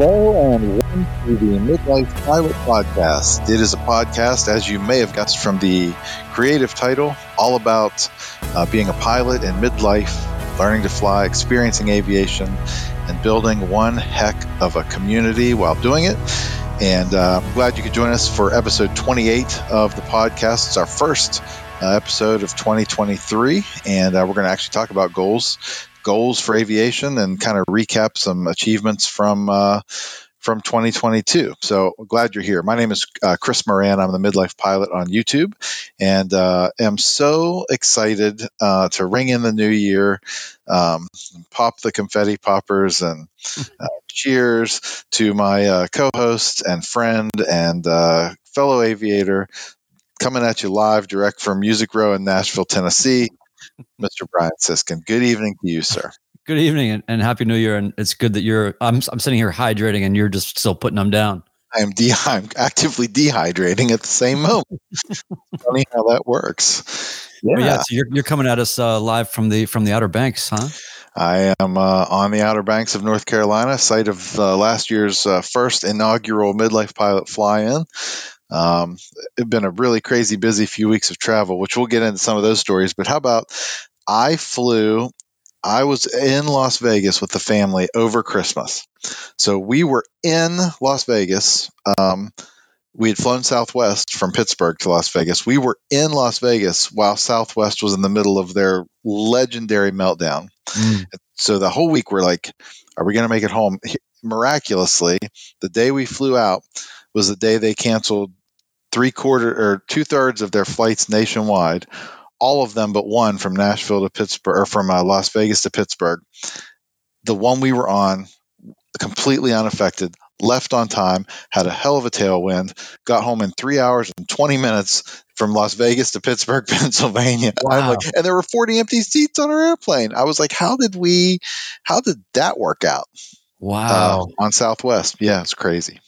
Hello and welcome to the Midlife Pilot Podcast. It is a podcast, as you may have guessed from the creative title, all about uh, being a pilot in midlife, learning to fly, experiencing aviation, and building one heck of a community while doing it. And uh, I'm glad you could join us for episode 28 of the podcast. It's our first uh, episode of 2023, and uh, we're going to actually talk about goals goals for aviation and kind of recap some achievements from uh, from 2022. So glad you're here. My name is uh, Chris Moran. I'm the midlife pilot on YouTube, and uh, am so excited uh, to ring in the new year, um, pop the confetti poppers, and uh, cheers to my uh, co-host and friend and uh, fellow aviator. Coming at you live direct from Music Row in Nashville, Tennessee. Mr. Brian Siskin. Good evening to you, sir. Good evening and, and, happy new year. And it's good that you're, I'm, I'm sitting here hydrating and you're just still putting them down. I am de- I'm actively dehydrating at the same moment. Funny how that works. Yeah. yeah so you're, you're coming at us uh, live from the, from the Outer Banks, huh? I am uh, on the Outer Banks of North Carolina, site of uh, last year's uh, first inaugural midlife pilot fly-in. Um, it's been a really crazy busy few weeks of travel, which we'll get into some of those stories. But how about I flew, I was in Las Vegas with the family over Christmas. So we were in Las Vegas. Um, we had flown Southwest from Pittsburgh to Las Vegas. We were in Las Vegas while Southwest was in the middle of their legendary meltdown. Mm. So the whole week we're like, are we going to make it home? Miraculously, the day we flew out was the day they canceled three quarter or two thirds of their flights nationwide, all of them but one from Nashville to Pittsburgh or from uh, Las Vegas to Pittsburgh. The one we were on, completely unaffected, left on time, had a hell of a tailwind, got home in three hours and 20 minutes from Las Vegas to Pittsburgh, Pennsylvania. Wow. Like, and there were 40 empty seats on our airplane. I was like, how did we, how did that work out? Wow. Uh, on Southwest. Yeah, it's crazy.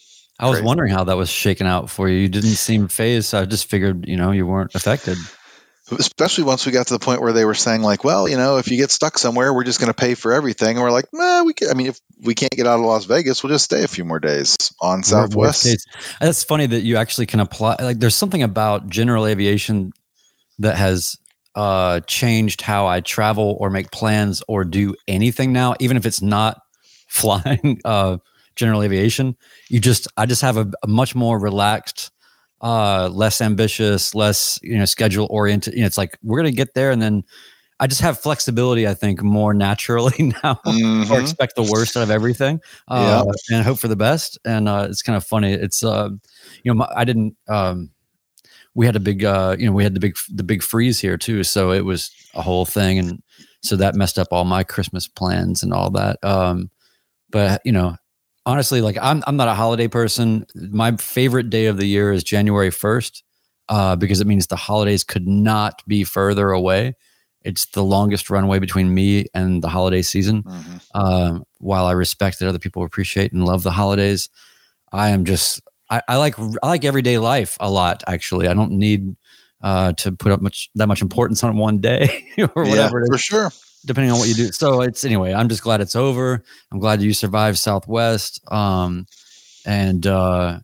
I was wondering how that was shaken out for you. You didn't seem phased. So I just figured, you know, you weren't affected. Especially once we got to the point where they were saying, like, well, you know, if you get stuck somewhere, we're just going to pay for everything. And we're like, nah, we can, I mean, if we can't get out of Las Vegas, we'll just stay a few more days on Southwest. That's funny that you actually can apply. Like, there's something about general aviation that has uh, changed how I travel or make plans or do anything now, even if it's not flying. Uh, general aviation. You just, I just have a, a much more relaxed, uh, less ambitious, less, you know, schedule oriented. You know, it's like, we're going to get there. And then I just have flexibility, I think, more naturally now mm-hmm. or expect the worst out of everything uh, yeah. and hope for the best. And uh, it's kind of funny. It's, uh, you know, my, I didn't, um, we had a big, uh, you know, we had the big, the big freeze here too. So it was a whole thing. And so that messed up all my Christmas plans and all that. Um, but you know, honestly, like I'm I'm not a holiday person. My favorite day of the year is January 1st, uh, because it means the holidays could not be further away. It's the longest runway between me and the holiday season. Mm-hmm. Uh, while I respect that other people appreciate and love the holidays, I am just I, I like I like everyday life a lot. Actually, I don't need uh, to put up much that much importance on one day or whatever. Yeah, for sure depending on what you do. So it's anyway, I'm just glad it's over. I'm glad you survived Southwest. Um, and uh,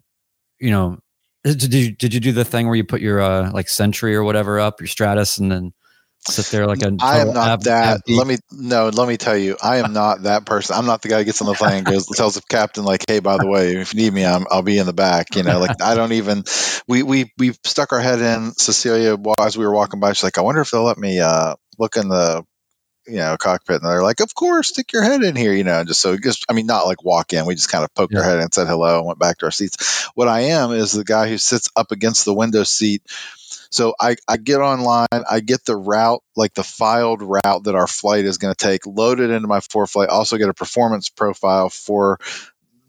you know, did you did you do the thing where you put your uh like Sentry or whatever up your Stratus and then sit there like a I am not ab, that. Ab let me no. Let me tell you, I am not that person. I'm not the guy who gets on the plane and goes tells the captain like, "Hey, by the way, if you need me, i will be in the back." You know, like I don't even. We we we stuck our head in. Cecilia, as we were walking by, she's like, "I wonder if they'll let me uh, look in the you know cockpit and they're like of course stick your head in here you know and just so just i mean not like walk in we just kind of poked yeah. our head and said hello and went back to our seats what i am is the guy who sits up against the window seat so I, I get online, I get the route, like the filed route that our flight is going to take, loaded into my ForeFlight, also get a performance profile for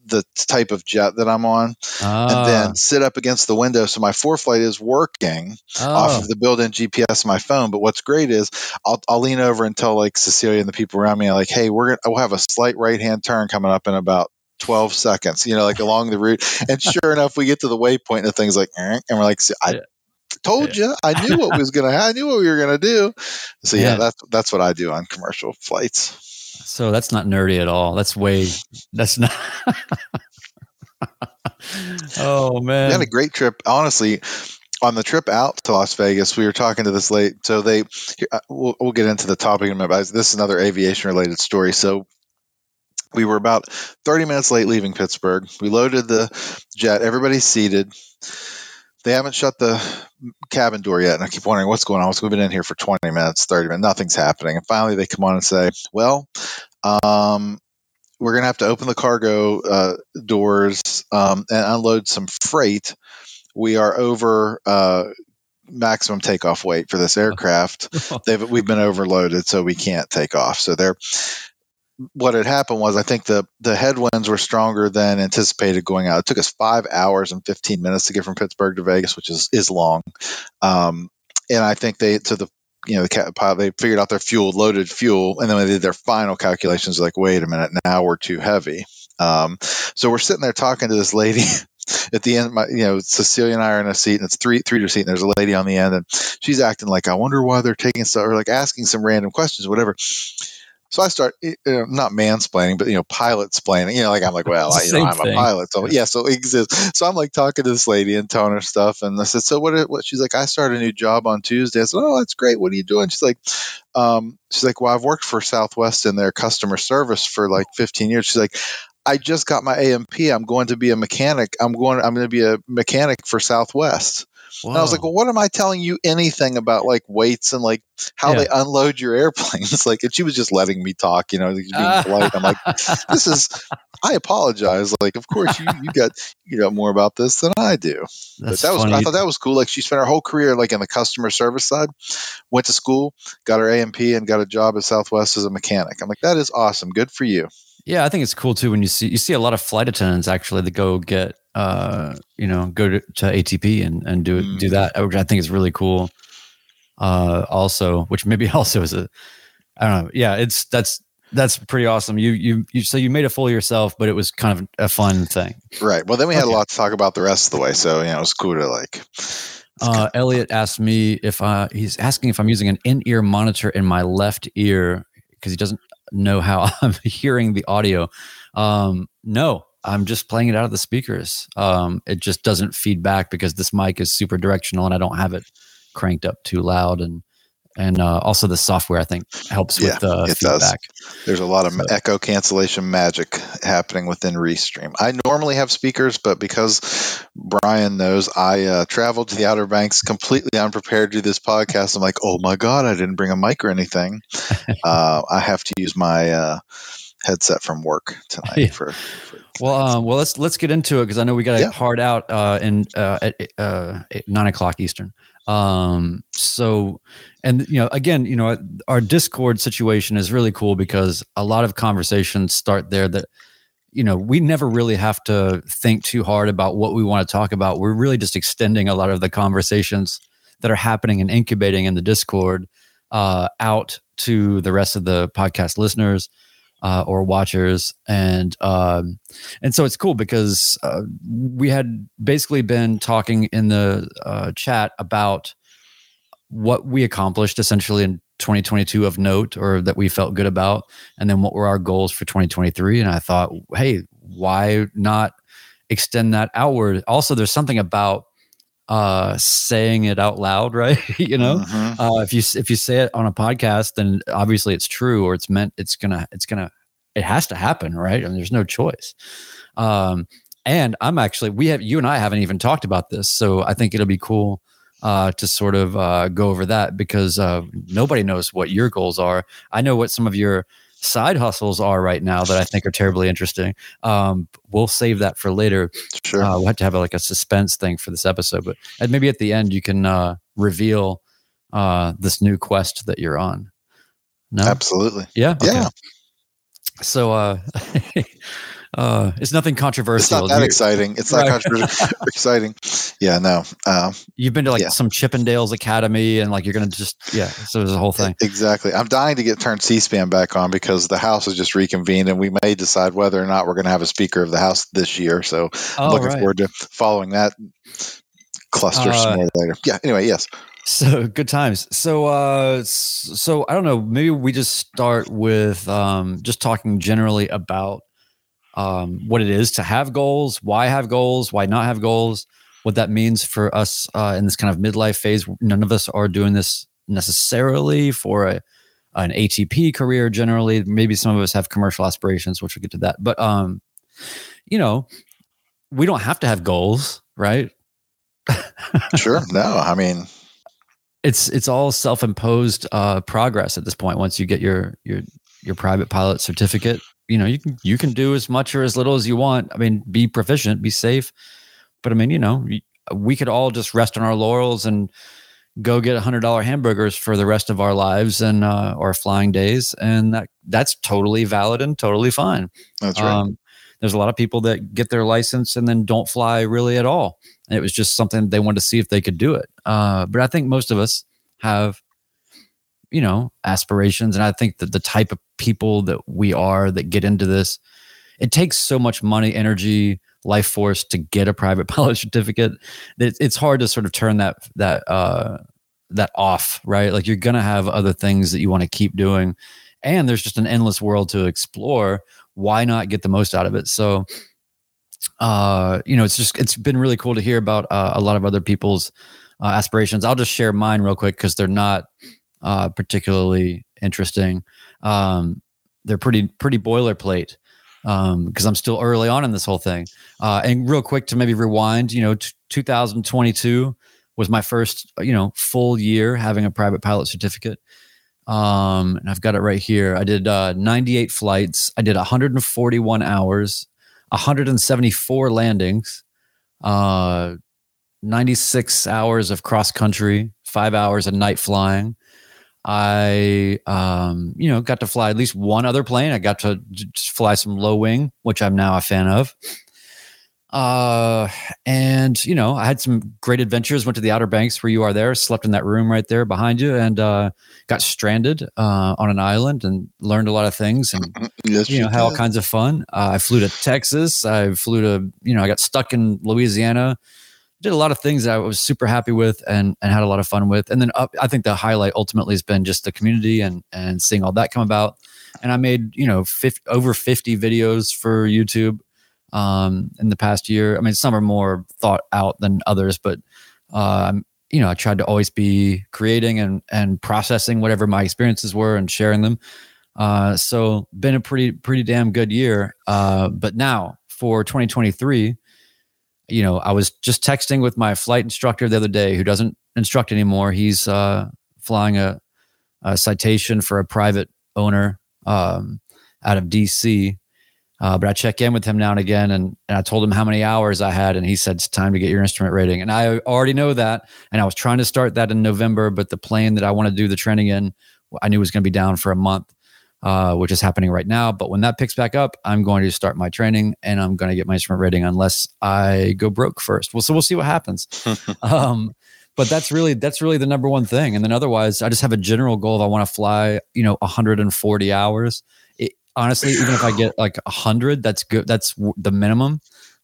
the type of jet that I'm on, and then ah. sit up against the window. So my ForeFlight is working oh. off of the built-in GPS on my phone. But what's great is I'll, I'll lean over and tell like Cecilia and the people around me, like, "Hey, we're gonna we'll have a slight right-hand turn coming up in about 12 seconds, you know, like along the route. And sure enough, we get to the waypoint and the thing's like, and we're like, I yeah. told you, I knew what was going to, I knew what we were going to do. So yeah, yeah, that's, that's what I do on commercial flights. So that's not nerdy at all. That's way. That's not. oh man, we had a great trip. Honestly, on the trip out to Las Vegas, we were talking to this late. So they, uh, we'll, we'll get into the topic in a minute. But this is another aviation related story. So we were about 30 minutes late leaving Pittsburgh. We loaded the jet. Everybody's seated. They haven't shut the cabin door yet, and I keep wondering what's going on. we've been in here for 20 minutes, 30 minutes, nothing's happening. And finally, they come on and say, "Well, um, we're going to have to open the cargo uh, doors um, and unload some freight. We are over uh, maximum takeoff weight for this aircraft. They've, we've been overloaded, so we can't take off. So they're what had happened was I think the the headwinds were stronger than anticipated going out. It took us five hours and fifteen minutes to get from Pittsburgh to Vegas, which is is long. Um, and I think they to the you know the pilot they figured out their fuel loaded fuel, and then they did their final calculations, like wait a minute, now we're too heavy. Um, so we're sitting there talking to this lady. At the end, my, you know, Cecilia and I are in a seat, and it's three three to seat, and there's a lady on the end, and she's acting like, I wonder why they're taking so, or like asking some random questions, whatever so I start you know, not mansplaining, but you know, pilot splaining. You know, like I'm like, well, I, you know, I'm thing. a pilot, so yeah, so it exists. So I'm like talking to this lady and telling her stuff, and I said, so what? What? She's like, I started a new job on Tuesday. I said, oh, that's great. What are you doing? She's like, um, she's like, well, I've worked for Southwest in their customer service for like 15 years. She's like, I just got my A&P. I'm going to be a mechanic. I'm going. I'm going to be a mechanic for Southwest. And I was like, well, what am I telling you anything about like weights and like how yeah. they unload your airplanes? like, and she was just letting me talk, you know, being polite. I'm like, this is, I apologize. Like, of course you, you got, you know, more about this than I do. That's but that was, funny. I thought that was cool. Like she spent her whole career, like in the customer service side, went to school, got her A&P and got a job at Southwest as a mechanic. I'm like, that is awesome. Good for you. Yeah, I think it's cool too when you see you see a lot of flight attendants actually that go get uh you know go to, to ATP and and do mm. do that, which I think is really cool. Uh, also, which maybe also is a I don't know. Yeah, it's that's that's pretty awesome. You you you so you made a fool of yourself, but it was kind of a fun thing. Right. Well, then we had okay. a lot to talk about the rest of the way, so you know it was cool to like. Uh, Elliot asked me if uh, he's asking if I'm using an in-ear monitor in my left ear because he doesn't know how I'm hearing the audio. Um, no, I'm just playing it out of the speakers. Um, it just doesn't feed back because this mic is super directional and I don't have it cranked up too loud and and uh, also the software I think helps yeah, with uh, it feedback. Does. There's a lot of so. echo cancellation magic happening within Restream. I normally have speakers, but because Brian knows I uh, traveled to the Outer Banks completely unprepared to do this podcast, I'm like, oh my god, I didn't bring a mic or anything. Uh, I have to use my uh, headset from work tonight yeah. for, for, well um, well let's let's get into it because i know we got to yeah. hard out uh, in uh, at, uh, at nine o'clock eastern um, so, and you know, again, you know, our Discord situation is really cool because a lot of conversations start there that, you know, we never really have to think too hard about what we want to talk about. We're really just extending a lot of the conversations that are happening and incubating in the Discord uh, out to the rest of the podcast listeners uh, or watchers, and um, and so it's cool because uh, we had basically been talking in the uh, chat about what we accomplished essentially in 2022 of note or that we felt good about, and then what were our goals for 2023. And I thought, hey, why not extend that outward? Also, there's something about uh, saying it out loud, right? you know, mm-hmm. uh, if you if you say it on a podcast, then obviously it's true, or it's meant it's gonna it's gonna it has to happen, right? I mean, there's no choice. Um, and I'm actually we have you and I haven't even talked about this, so I think it'll be cool uh, to sort of uh, go over that because uh, nobody knows what your goals are. I know what some of your side hustles are right now that I think are terribly interesting. Um, we'll save that for later. Sure. Uh, we'll have to have like a suspense thing for this episode, but and maybe at the end you can uh, reveal uh, this new quest that you're on. No, absolutely. Yeah. Okay. Yeah. So, uh, uh, it's nothing controversial. It's not that You're, exciting. It's not right. controversial. exciting. Yeah, no. Um, You've been to like yeah. some Chippendales Academy, and like you're gonna just yeah. So there's a whole thing. Exactly. I'm dying to get turned C-SPAN back on because the House has just reconvened, and we may decide whether or not we're gonna have a Speaker of the House this year. So I'm oh, looking right. forward to following that cluster uh, some more later. Yeah. Anyway, yes. So good times. So uh so I don't know, maybe we just start with um just talking generally about um what it is to have goals, why have goals, why not have goals, what that means for us uh in this kind of midlife phase. None of us are doing this necessarily for a an ATP career generally. Maybe some of us have commercial aspirations, which we'll get to that. But um you know, we don't have to have goals, right? sure. No, I mean, it's it's all self-imposed uh, progress at this point. Once you get your your your private pilot certificate, you know you can you can do as much or as little as you want. I mean, be proficient, be safe. But I mean, you know, we could all just rest on our laurels and go get a hundred dollar hamburgers for the rest of our lives and uh, our flying days, and that that's totally valid and totally fine. That's right. Um, there's a lot of people that get their license and then don't fly really at all. And it was just something they wanted to see if they could do it. Uh, but I think most of us have, you know, aspirations. And I think that the type of people that we are that get into this, it takes so much money, energy, life force to get a private pilot certificate that it's hard to sort of turn that, that, uh, that off, right? Like you're to have other things that you want to keep doing. And there's just an endless world to explore why not get the most out of it? So, uh, you know, it's just it's been really cool to hear about uh, a lot of other people's uh, aspirations. I'll just share mine real quick because they're not uh, particularly interesting. Um, they're pretty pretty boilerplate because um, I'm still early on in this whole thing. Uh, and real quick to maybe rewind, you know, t- 2022 was my first you know full year having a private pilot certificate. Um, and I've got it right here. I did uh, 98 flights. I did 141 hours, 174 landings, uh, 96 hours of cross country, five hours of night flying. I, um, you know, got to fly at least one other plane. I got to fly some low wing, which I'm now a fan of. Uh, and you know, I had some great adventures. Went to the Outer Banks where you are there, slept in that room right there behind you, and uh, got stranded uh, on an island and learned a lot of things. And yes, you know, had all kinds of fun. Uh, I flew to Texas. I flew to you know, I got stuck in Louisiana. Did a lot of things that I was super happy with and and had a lot of fun with. And then uh, I think the highlight ultimately has been just the community and and seeing all that come about. And I made you know 50, over fifty videos for YouTube um, in the past year. I mean, some are more thought out than others, but um, you know, I tried to always be creating and and processing whatever my experiences were and sharing them. Uh, so been a pretty pretty damn good year. Uh, but now for 2023, you know, I was just texting with my flight instructor the other day, who doesn't instruct anymore. He's uh, flying a, a citation for a private owner um, out of DC uh, but I check in with him now and again, and, and I told him how many hours I had, and he said it's time to get your instrument rating. And I already know that, and I was trying to start that in November, but the plane that I want to do the training in, I knew was going to be down for a month, uh, which is happening right now. But when that picks back up, I'm going to start my training, and I'm going to get my instrument rating unless I go broke first. Well, so we'll see what happens. um, but that's really that's really the number one thing. And then otherwise, I just have a general goal of I want to fly, you know, 140 hours honestly even if i get like hundred that's good that's the minimum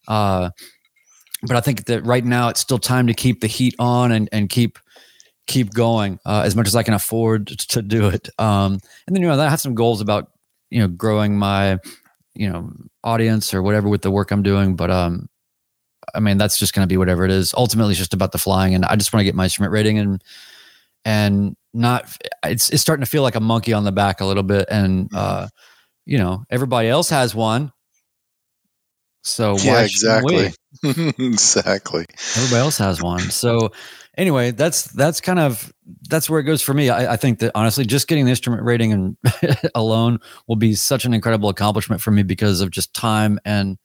uh, but i think that right now it's still time to keep the heat on and, and keep keep going uh, as much as i can afford to do it um, and then you know i have some goals about you know growing my you know audience or whatever with the work i'm doing but um i mean that's just going to be whatever it is ultimately it's just about the flying and i just want to get my instrument rating and and not it's it's starting to feel like a monkey on the back a little bit and uh you know, everybody else has one. So yeah, exactly, exactly. Everybody else has one. So anyway, that's that's kind of that's where it goes for me. I, I think that honestly, just getting the instrument rating and alone will be such an incredible accomplishment for me because of just time and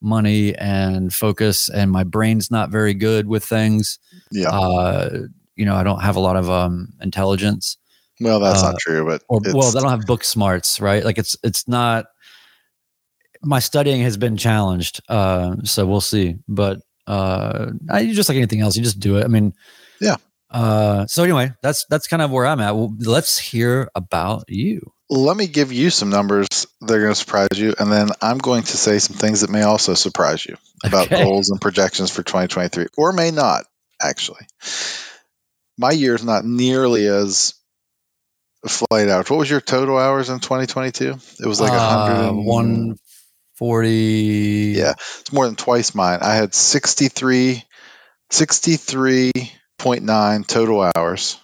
money and focus. And my brain's not very good with things. Yeah. Uh, you know, I don't have a lot of um, intelligence. Well, that's uh, not true, but or, well, they don't have book smarts, right? Like it's it's not. My studying has been challenged, uh, so we'll see. But uh, I, just like anything else, you just do it. I mean, yeah. Uh, so anyway, that's that's kind of where I'm at. Well, let's hear about you. Let me give you some numbers that are going to surprise you, and then I'm going to say some things that may also surprise you about okay. goals and projections for 2023, or may not actually. my year is not nearly as flight hours. What was your total hours in 2022? It was like a hundred Uh, and 140. Yeah, it's more than twice mine. I had 63, 63.9 total hours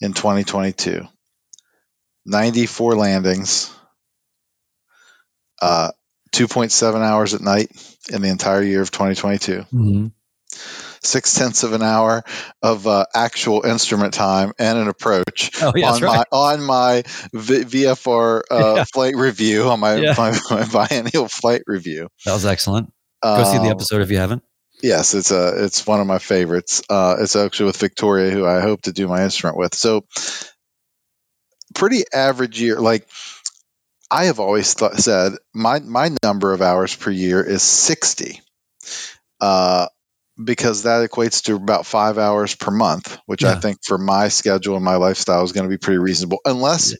in 2022. 94 landings. Uh, 2.7 hours at night in the entire year of 2022. Mhm. Six tenths of an hour of uh, actual instrument time and an approach Oh, yeah, on right. my on my v- VFR uh, Yeah. flight review on my, Yeah. my, my biennial flight review. That was excellent. Go see the Um, episode if you haven't. Yes, it's a it's one of my favorites. Uh, it's actually with Victoria, who I hope to do my instrument with. So, pretty average year. Like I have always th- said, my my number of hours per year is sixty, uh, because that equates to about five hours per month, which I think for my schedule and my lifestyle is going to be pretty reasonable, unless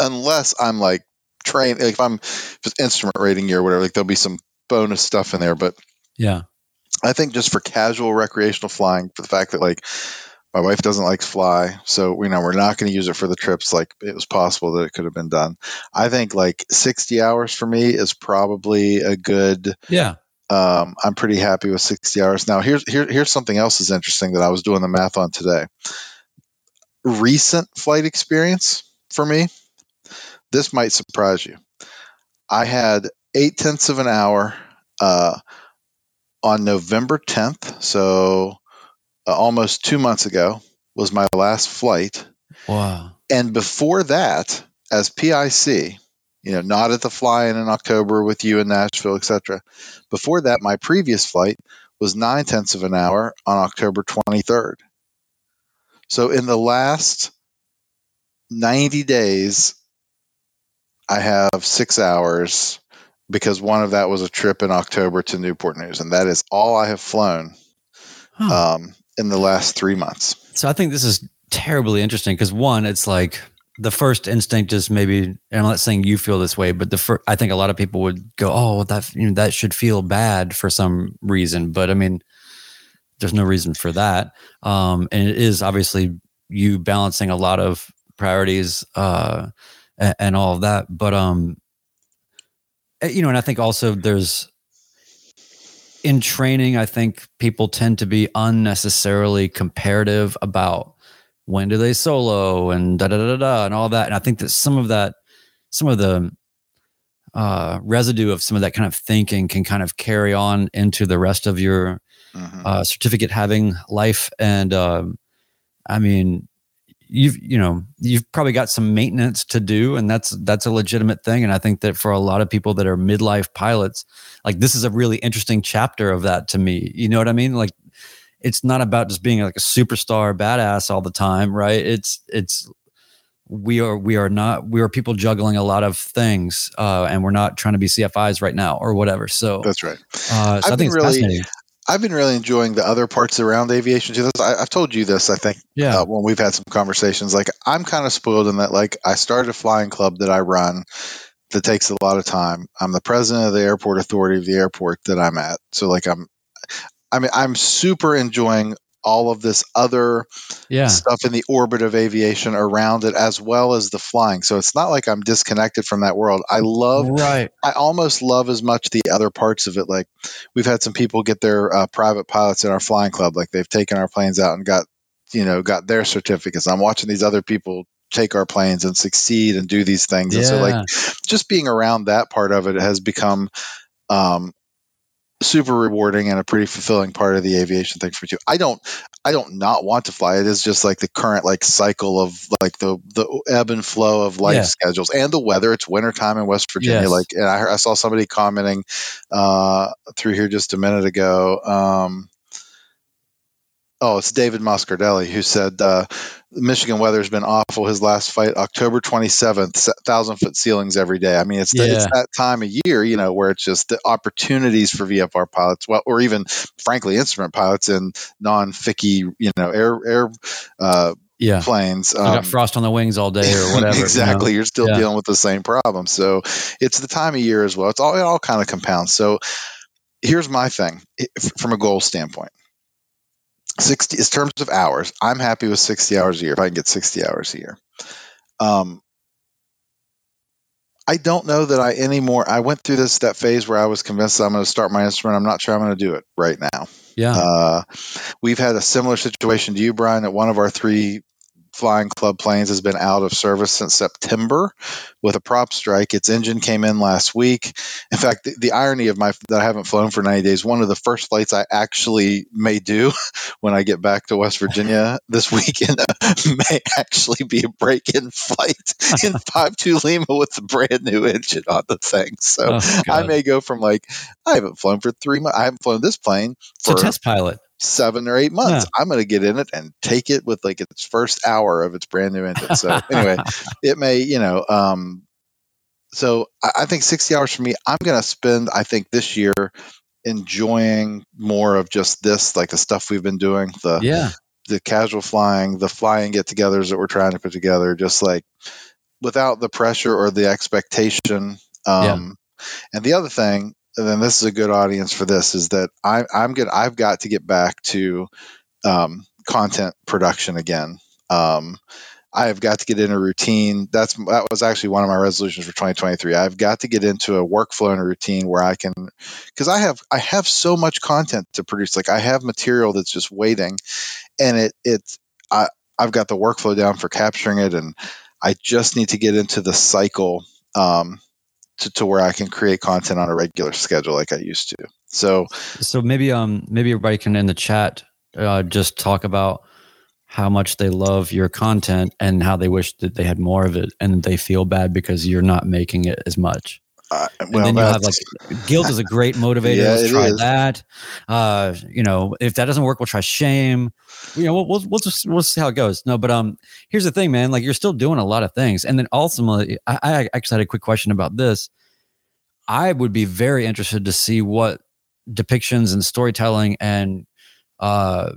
unless I'm like trained. Like if I'm if it's instrument rating year or whatever, like there'll be some bonus stuff in there, but. Yeah. I think just for casual recreational flying, for the fact that like my wife doesn't like to fly, so you know we're not going to use it for the trips. Like it was possible that it could have been done. I think like sixty hours for me is probably a good. Yeah. Um, I'm pretty happy with sixty hours. Now here's here, here's something else is interesting that I was doing the math on today. Recent flight experience for me. This might surprise you. I had eight tenths of an hour. Uh, on November 10th, so uh, almost two months ago, was my last flight. Wow. And before that, as PIC, you know, not at the fly-in in October with you in Nashville, etc. Before that, my previous flight was nine tenths of an hour on October 23rd. So in the last 90 days, I have six hours because one of that was a trip in October to Newport News, and that is all I have flown Huh. um, in the last three months. So I think this is terribly interesting because one, it's like the first instinct is maybe, and I'm not saying you feel this way, but the first, I think a lot of people would go, "Oh, that you know, that should feel bad for some reason," but I mean, there's no reason for that, um, and it is obviously you balancing a lot of priorities uh, and, and all of that, but um, eh, you know, and I think also there's in training, I think people tend to be unnecessarily comparative about when do they solo and da da da da and all that. And I think that some of that, some of the uh, residue of some of that kind of thinking can kind of carry on into the rest of your Mhm. uh, certificate having life. And um, I mean, you've you know you've probably got some maintenance to do, and that's that's a legitimate thing. And I think that for a lot of people that are midlife pilots, like this is a really interesting chapter of that to me. You know what I mean? Like it's not about just being like a superstar badass all the time, right? It's it's we are we are not we are people juggling a lot of things, uh, and we're not trying to be CFIs right now or whatever. So, That's right. uh, so I I've think been really- fascinating. I've been really enjoying the other parts around aviation too. This- I, I've told you this, I think, Yeah, uh, when we've had some conversations. Like, I'm kind of spoiled in that, like, I started a flying club that I run that takes a lot of time. I'm the president of the airport authority of the airport that I'm at. So, like, I'm, I mean, I'm super enjoying all of this other yeah, stuff in the orbit of aviation around it as well as the flying. So it's not like I'm disconnected from that world. I love right. I almost love as much the other parts of it. Like we've had some people get their uh, private pilots in our flying club. Like they've taken our planes out and got, you know, got their certificates. I'm watching these other people take our planes and succeed and do these things. And so like just being around that part of it has become um, super rewarding and a pretty fulfilling part of the aviation thing for you. I don't, I don't not want to fly. It is just like the current like cycle of like the the ebb and flow of life Yeah. schedules and the weather. It's wintertime in West Virginia. Yes. Like, and I, I saw somebody commenting uh, through here just a minute ago. Um, Oh, it's David Moscardelli who said uh, Michigan weather's been awful. His last fight, October 27th, thousand foot ceilings every day. I mean, it's, the, it's that time of year, you know, where it's just the opportunities for VFR pilots, well, or even frankly, instrument pilots in non-FIKI, you know, air air uh, Yeah. planes. You got frost on the wings all day or whatever. you know? exactly. You're still Yeah. dealing with the same problem. So it's the time of year as well. It's all it all kind of compounds. So here's my thing from a goal standpoint. 60 in terms of hours. I'm happy with 60 hours a year if I can get 60 hours a year. Um, I don't know that I anymore. I went through this that phase where I was convinced I'm going to start my instrument. I'm not sure I'm going to do it right now. Yeah. Uh, we've had a similar situation to you, Brian, at one of our three flying club planes has been out of service since September with a prop strike. Its engine came in last week. In fact, the, the, irony of my that I haven't flown for 90 days, one of the first flights I actually may do when I get back to West Virginia this weekend may actually be a break-in flight in 5-2 Lima with a brand new engine on the thing. So oh, I may go from like I haven't flown for 3 months. I haven't flown this plane for a test pilot seven or eight months. Yeah. I'm going to get in it and take it with like its first hour of its brand new engine. So anyway, it may, you know, um, so I, I think 60 hours for me, I'm going to spend, I think this year enjoying more of just this, like the stuff we've been doing, the, yeah, the casual flying, the flying get togethers that we're trying to put together, just like without the pressure or the expectation. Um, yeah. and the other thing then this is a good audience for this is that I, I'm good. I've got to get back to um, content production again. Um, I have got to get in a routine. That's that was actually one of my resolutions for 2023. I've got to get into a workflow and a routine where I can, because I have I have so much content to produce. Like I have material that's just waiting, and it it I I've got the workflow down for capturing it, and I just need to get into the cycle um, to, to where I can create content on a regular schedule like I used to. So, so maybe um maybe everybody can in the chat uh, just talk about how much they love your content and how they wish that they had more of it and they feel bad because you're not making it as much. Uh, well, and then you have like guilt is a great motivator. Yeah, Let's try is. that. Uh, you know, if that doesn't work, we'll try shame. You know, we'll, we'll, we'll just we'll see how it goes. No, but um, here's the thing, man. Like you're still doing a lot of things, and then ultimately, I, I actually had a quick question about this. I would be very interested to see what depictions and storytelling and uh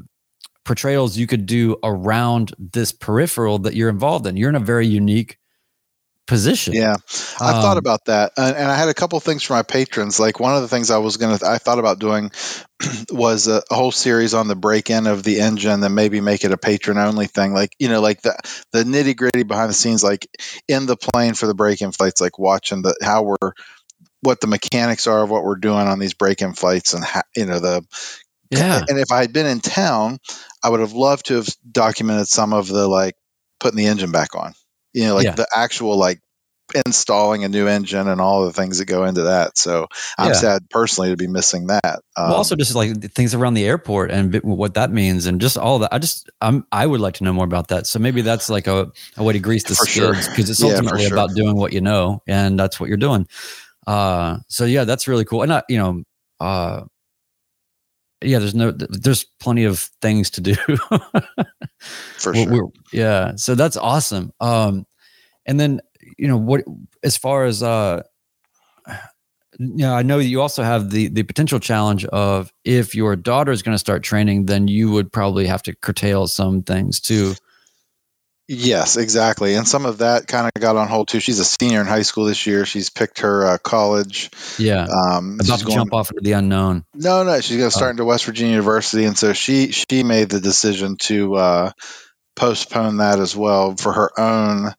portrayals you could do around this peripheral that you're involved in. You're in a very unique position. Yeah, I um, thought about that, and, and, I had a couple things for my patrons. Like one of the things I was gonna, I thought about doing was a, a whole series on the break-in of the engine, then maybe make it a patron-only thing. Like you know, like the the nitty gritty behind the scenes, like in the plane for the break-in flights, like watching the how we're what the mechanics are of what we're doing on these break-in flights, and how, you know the yeah. And if I had been in town, I would have loved to have documented some of the like putting the engine back on you know, like yeah. the actual like installing a new engine and all the things that go into that. So I'm yeah. sad personally to be missing that. Um, well, also just like things around the airport and what that means and just all that. I just I'm I would like to know more about that. So maybe that's like a, a way to grease the skids because it's ultimately yeah, sure. about doing what you know and that's what you're doing. Uh, so yeah, that's really cool. And I, you know, uh, yeah, there's no, there's plenty of things to do. For sure. We're, yeah. So that's awesome. Um, and then, you know, what, as far as, uh, you know, I know you also have the the potential challenge of if your daughter is going to start training, then you would probably have to curtail some things too. Yes, exactly. And some of that kind of got on hold too. She's a senior in high school this year. She's picked her uh, college. Yeah. Um, About to going, jump off into the unknown. No, no. She's going to start oh. into West Virginia University. And so she, she made the decision to uh, postpone that as well for her own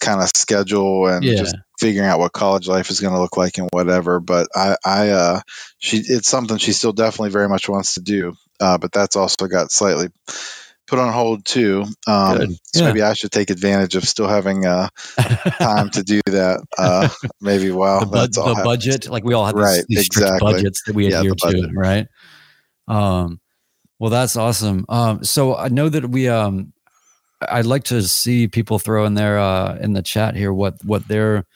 kind of schedule and yeah. just figuring out what college life is going to look like and whatever. But I, I, uh, she, it's something she still definitely very much wants to do. Uh, but that's also got slightly put on hold too. Um, so maybe I should take advantage of still having uh, time to do that. Uh, maybe while the, bud- the budget, like we all have right, these, exactly. budgets that we adhere to, right? Um, well, that's awesome. Um, so I know that we, um, I'd like to see people throw in there uh, in the chat here what what their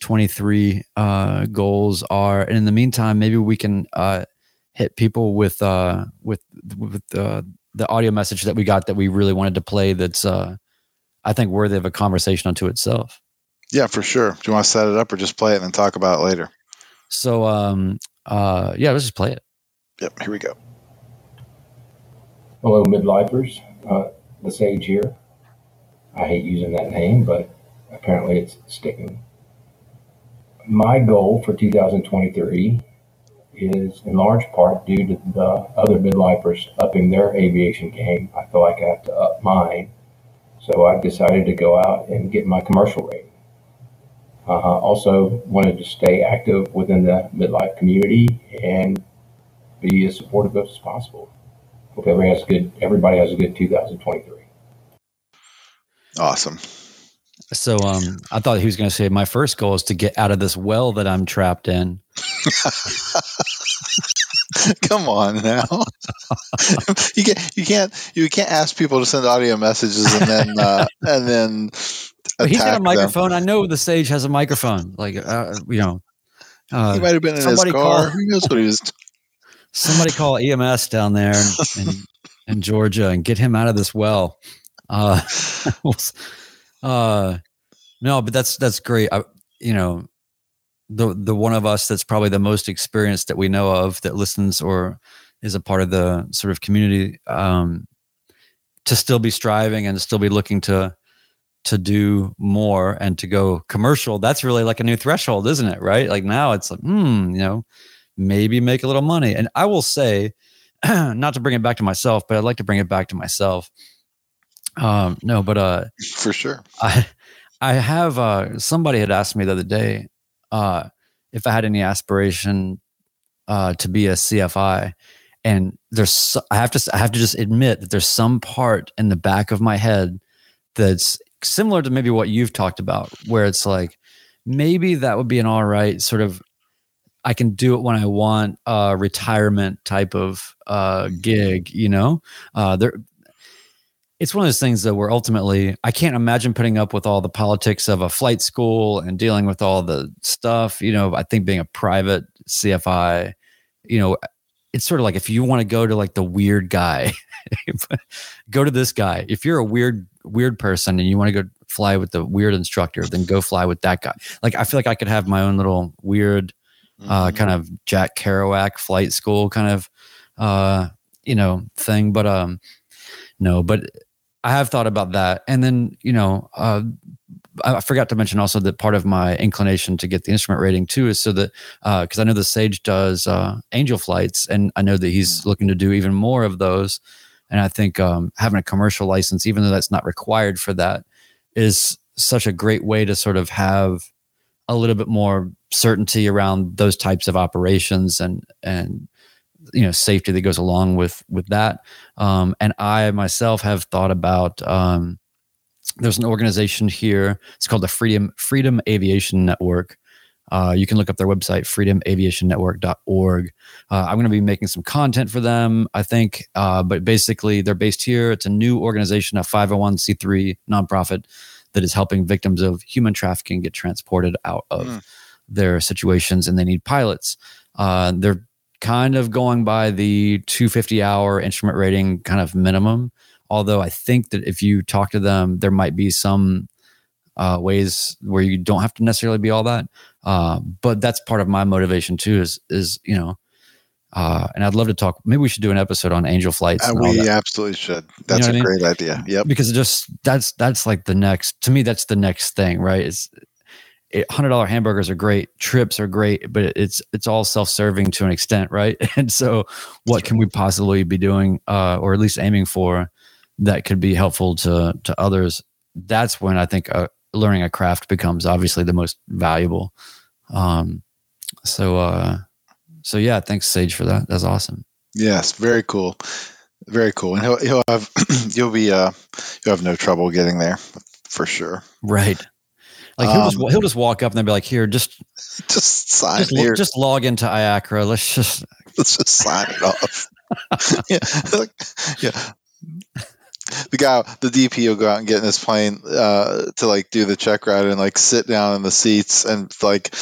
23 uh, goals are, and in the meantime, maybe we can uh, hit people with uh, with with uh, the audio message that we got that we really wanted to play that's uh I think worthy of a conversation unto itself. Yeah, for sure. Do you want to set it up or just play it and then talk about it later? So um uh yeah, let's just play it. Yep, here we go. Hello midlifers. Uh the sage here. I hate using that name, but apparently it's sticking. My goal for 2023 is in large part due to the other midlifers upping their aviation game. I feel like I have to up mine. So I decided to go out and get my commercial rating. Uh, also wanted to stay active within the midlife community and be as supportive as possible. Hope everybody has a good everybody has a good 2023. Awesome. So um, I thought he was going to say my first goal is to get out of this well that I'm trapped in. Come on now. you can't you can't you can't ask people to send audio messages and then uh, and then he's got a attack them. microphone. I know the stage has a microphone. Like uh, you know, uh, He might have been in his somebody car. call- Who knows what he was? somebody call EMS down there in, in, in Georgia and get him out of this well. Uh, uh, no, but that's that's great. I, you know, the the one of us that's probably the most experienced that we know of that listens or is a part of the sort of community um, to still be striving and still be looking to to do more and to go commercial. That's really like a new threshold, isn't it? Right? Like now it's like, hmm, you know, maybe make a little money. And I will say, not to bring it back to myself, but I'd like to bring it back to myself. Um, no, but uh, For sure. I I have uh somebody had asked me the other day uh if I had any aspiration uh to be a CFI and there's I have to I have to just admit that there's some part in the back of my head that's similar to maybe what you've talked about where it's like maybe that would be an all right sort of I can do it when I want uh retirement type of uh gig, you know. Uh there it's one of those things that we're ultimately I can't imagine putting up with all the politics of a flight school and dealing with all the stuff. You know, I think being a private CFI, you know, it's sort of like if you want to go to like the weird guy, go to this guy. If you're a weird, weird person and you want to go fly with the weird instructor, then go fly with that guy. Like I feel like I could have my own little weird uh, Mhm. kind of Jack Kerouac flight school kind of, uh, you know, thing. But um, no, but I have thought about that. And then, you know, uh, I forgot to mention also that part of my inclination to get the instrument rating too is so that because I know the Sage does uh, angel flights, and I know that he's looking to do even more of those. And I think um, having a commercial license, even though that's not required for that, is such a great way to sort of have a little bit more certainty around those types of operations and and you know safety that goes along with with that. Um, and I myself have thought about um, there's an organization here. It's called the Freedom Freedom Aviation Network. Uh, you can look up their website, freedomaviationnetwork.org. Uh, I'm going to be making some content for them, I think. Uh, but basically, they're based here. It's a new organization, a 501c3 nonprofit that is helping victims of human trafficking get transported out of Mm. their situations, and they need pilots. Uh, they're kind of going by the 250 hour instrument rating kind of minimum. Although I think that if you talk to them, there might be some uh, ways where you don't have to necessarily be all that. Uh, but that's part of my motivation too. Is is you know, uh, and I'd love to talk. Maybe we should do an episode on angel flights. Uh, we that absolutely should. That's what I a mean? great idea. Yep. because it just that's that's like the next to me. That's the next thing, right? It's it, hundred dollar hamburgers are great, trips are great, but it's it's all self serving to an extent, right? And so, what can we possibly be doing, uh, or at least aiming for, that could be helpful to to others? That's when I think uh, learning a craft becomes obviously the most valuable. Um, so uh, so yeah, thanks Sage for that. That's awesome. Yes. Very cool. Very cool. And he'll he'll have you'll be uh you'll have no trouble getting there for sure. Right. Like he'll just Um, he'll just walk up and they'll be like, "Here, just Just sign just, here. just log into IACRA. Let's just Let's just sign it off. yeah. yeah. The guy, the DP will go out and get in his plane uh, to like do the check ride and like sit down in the seats and like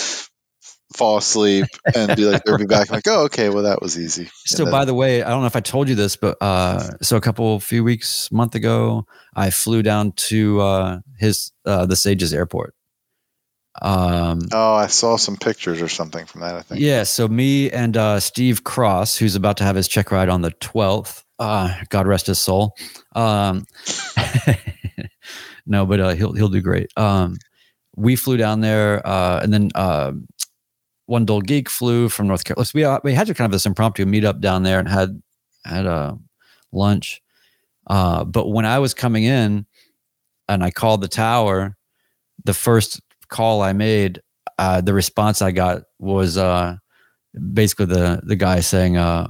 fall asleep and be like, they'll be back. like, oh, okay, well, that was easy. So, And by the way, I don't know if I told you this, but uh, so a couple few weeks, month ago, I flew down to uh, his uh, the Sages Airport. Um, oh, I saw some pictures or something from that, I think. yeah, so me and uh, Steve Cross, who's about to have his check ride on the twelfth. Uh, God rest his soul. Um, no, but uh, he'll he'll do great. Um, we flew down there, uh, and then uh, one dull geek flew from North Carolina. We uh, we had to kind of this impromptu meetup down there and had had a lunch. Uh, but when I was coming in and I called the tower, the first call I made, uh, the response I got was uh, basically the the guy saying, uh,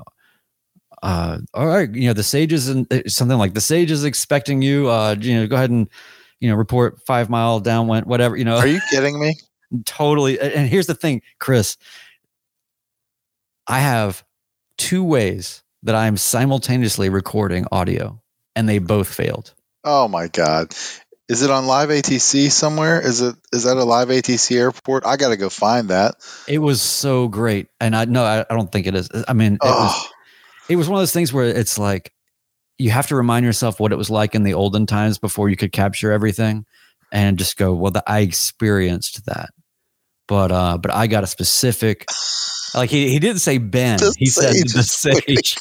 uh, "All right, you know, the sage is in, something like the sage is expecting you. Uh, you know, go ahead and you know report five mile downwind, whatever. You know, Are you kidding me? totally. And here's the thing, Chris. I have two ways that I'm simultaneously recording audio, and they both failed. Oh my god. Is it on live ATC somewhere? Is it is that a live ATC airport? I got to go find that. It was so great, and I no, I, I don't think it is. I mean, it was Oh, it was one of those things where it's like you have to remind yourself what it was like in the olden times before you could capture everything, and just go, well, the, I experienced that, but uh, but I got a specific. Like he, he didn't say Ben. The he said the sage.